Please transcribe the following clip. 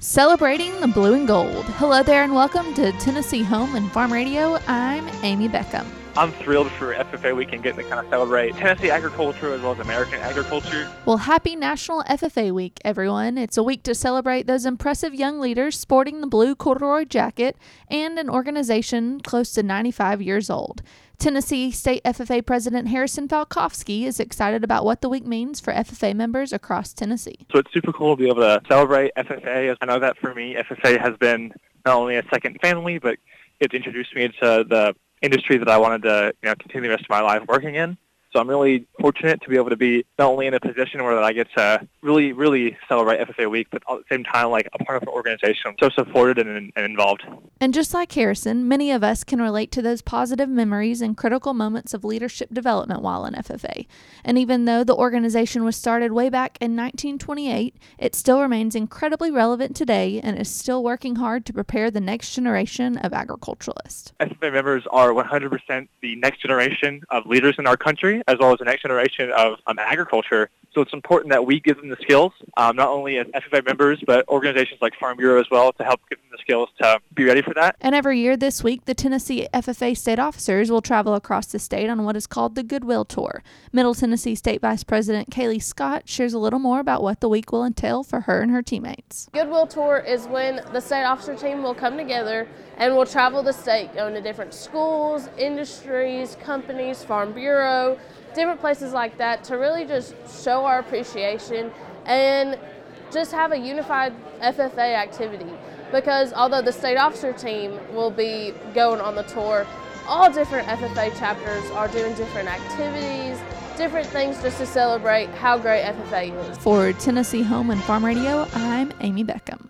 Celebrating the blue and gold. Hello there, and welcome to Tennessee Home and Farm Radio. I'm Amy Beckham. I'm thrilled for FFA weekend getting to kind of celebrate Tennessee agriculture as well as American agriculture. Well, happy National FFA Week, everyone. It's a week to celebrate those impressive young leaders sporting the blue corduroy jacket and an organization close to 95 years old. Tennessee State FFA President Harrison Falkowski is excited about what the week means for FFA members across Tennessee. So it's super cool to be able to celebrate FFA. I know that for me, FFA has been not only a second family, but it's introduced me to the industry that I wanted to you know, continue the rest of my life working in. So I'm really fortunate to be able to be not only in a position where I get to really, really celebrate FFA Week, but at the same time, like a part of an organization so supported and, and involved. And just like Harrison, many of us can relate to those positive memories and critical moments of leadership development while in FFA. And even though the organization was started way back in 1928, it still remains incredibly relevant today and is still working hard to prepare the next generation of agriculturalists. FFA members are 100% the next generation of leaders in our country as well as the next generation of um, agriculture. So it's important that we give them the skills, um, not only as FFA members, but organizations like Farm Bureau as well to help give them the skills to be ready for that. And every year this week, the Tennessee FFA state officers will travel across the state on what is called the Goodwill Tour. Middle Tennessee State Vice President Kaylee Scott shares a little more about what the week will entail for her and her teammates. Goodwill Tour is when the state officer team will come together and will travel the state, going to different schools, industries, companies, Farm Bureau, different places like that to really just show our appreciation and just have a unified FFA activity. Because although the state officer team will be going on the tour, all different FFA chapters are doing different activities, different things just to celebrate how great FFA is. For Tennessee Home and Farm Radio, I'm Amy Beckham.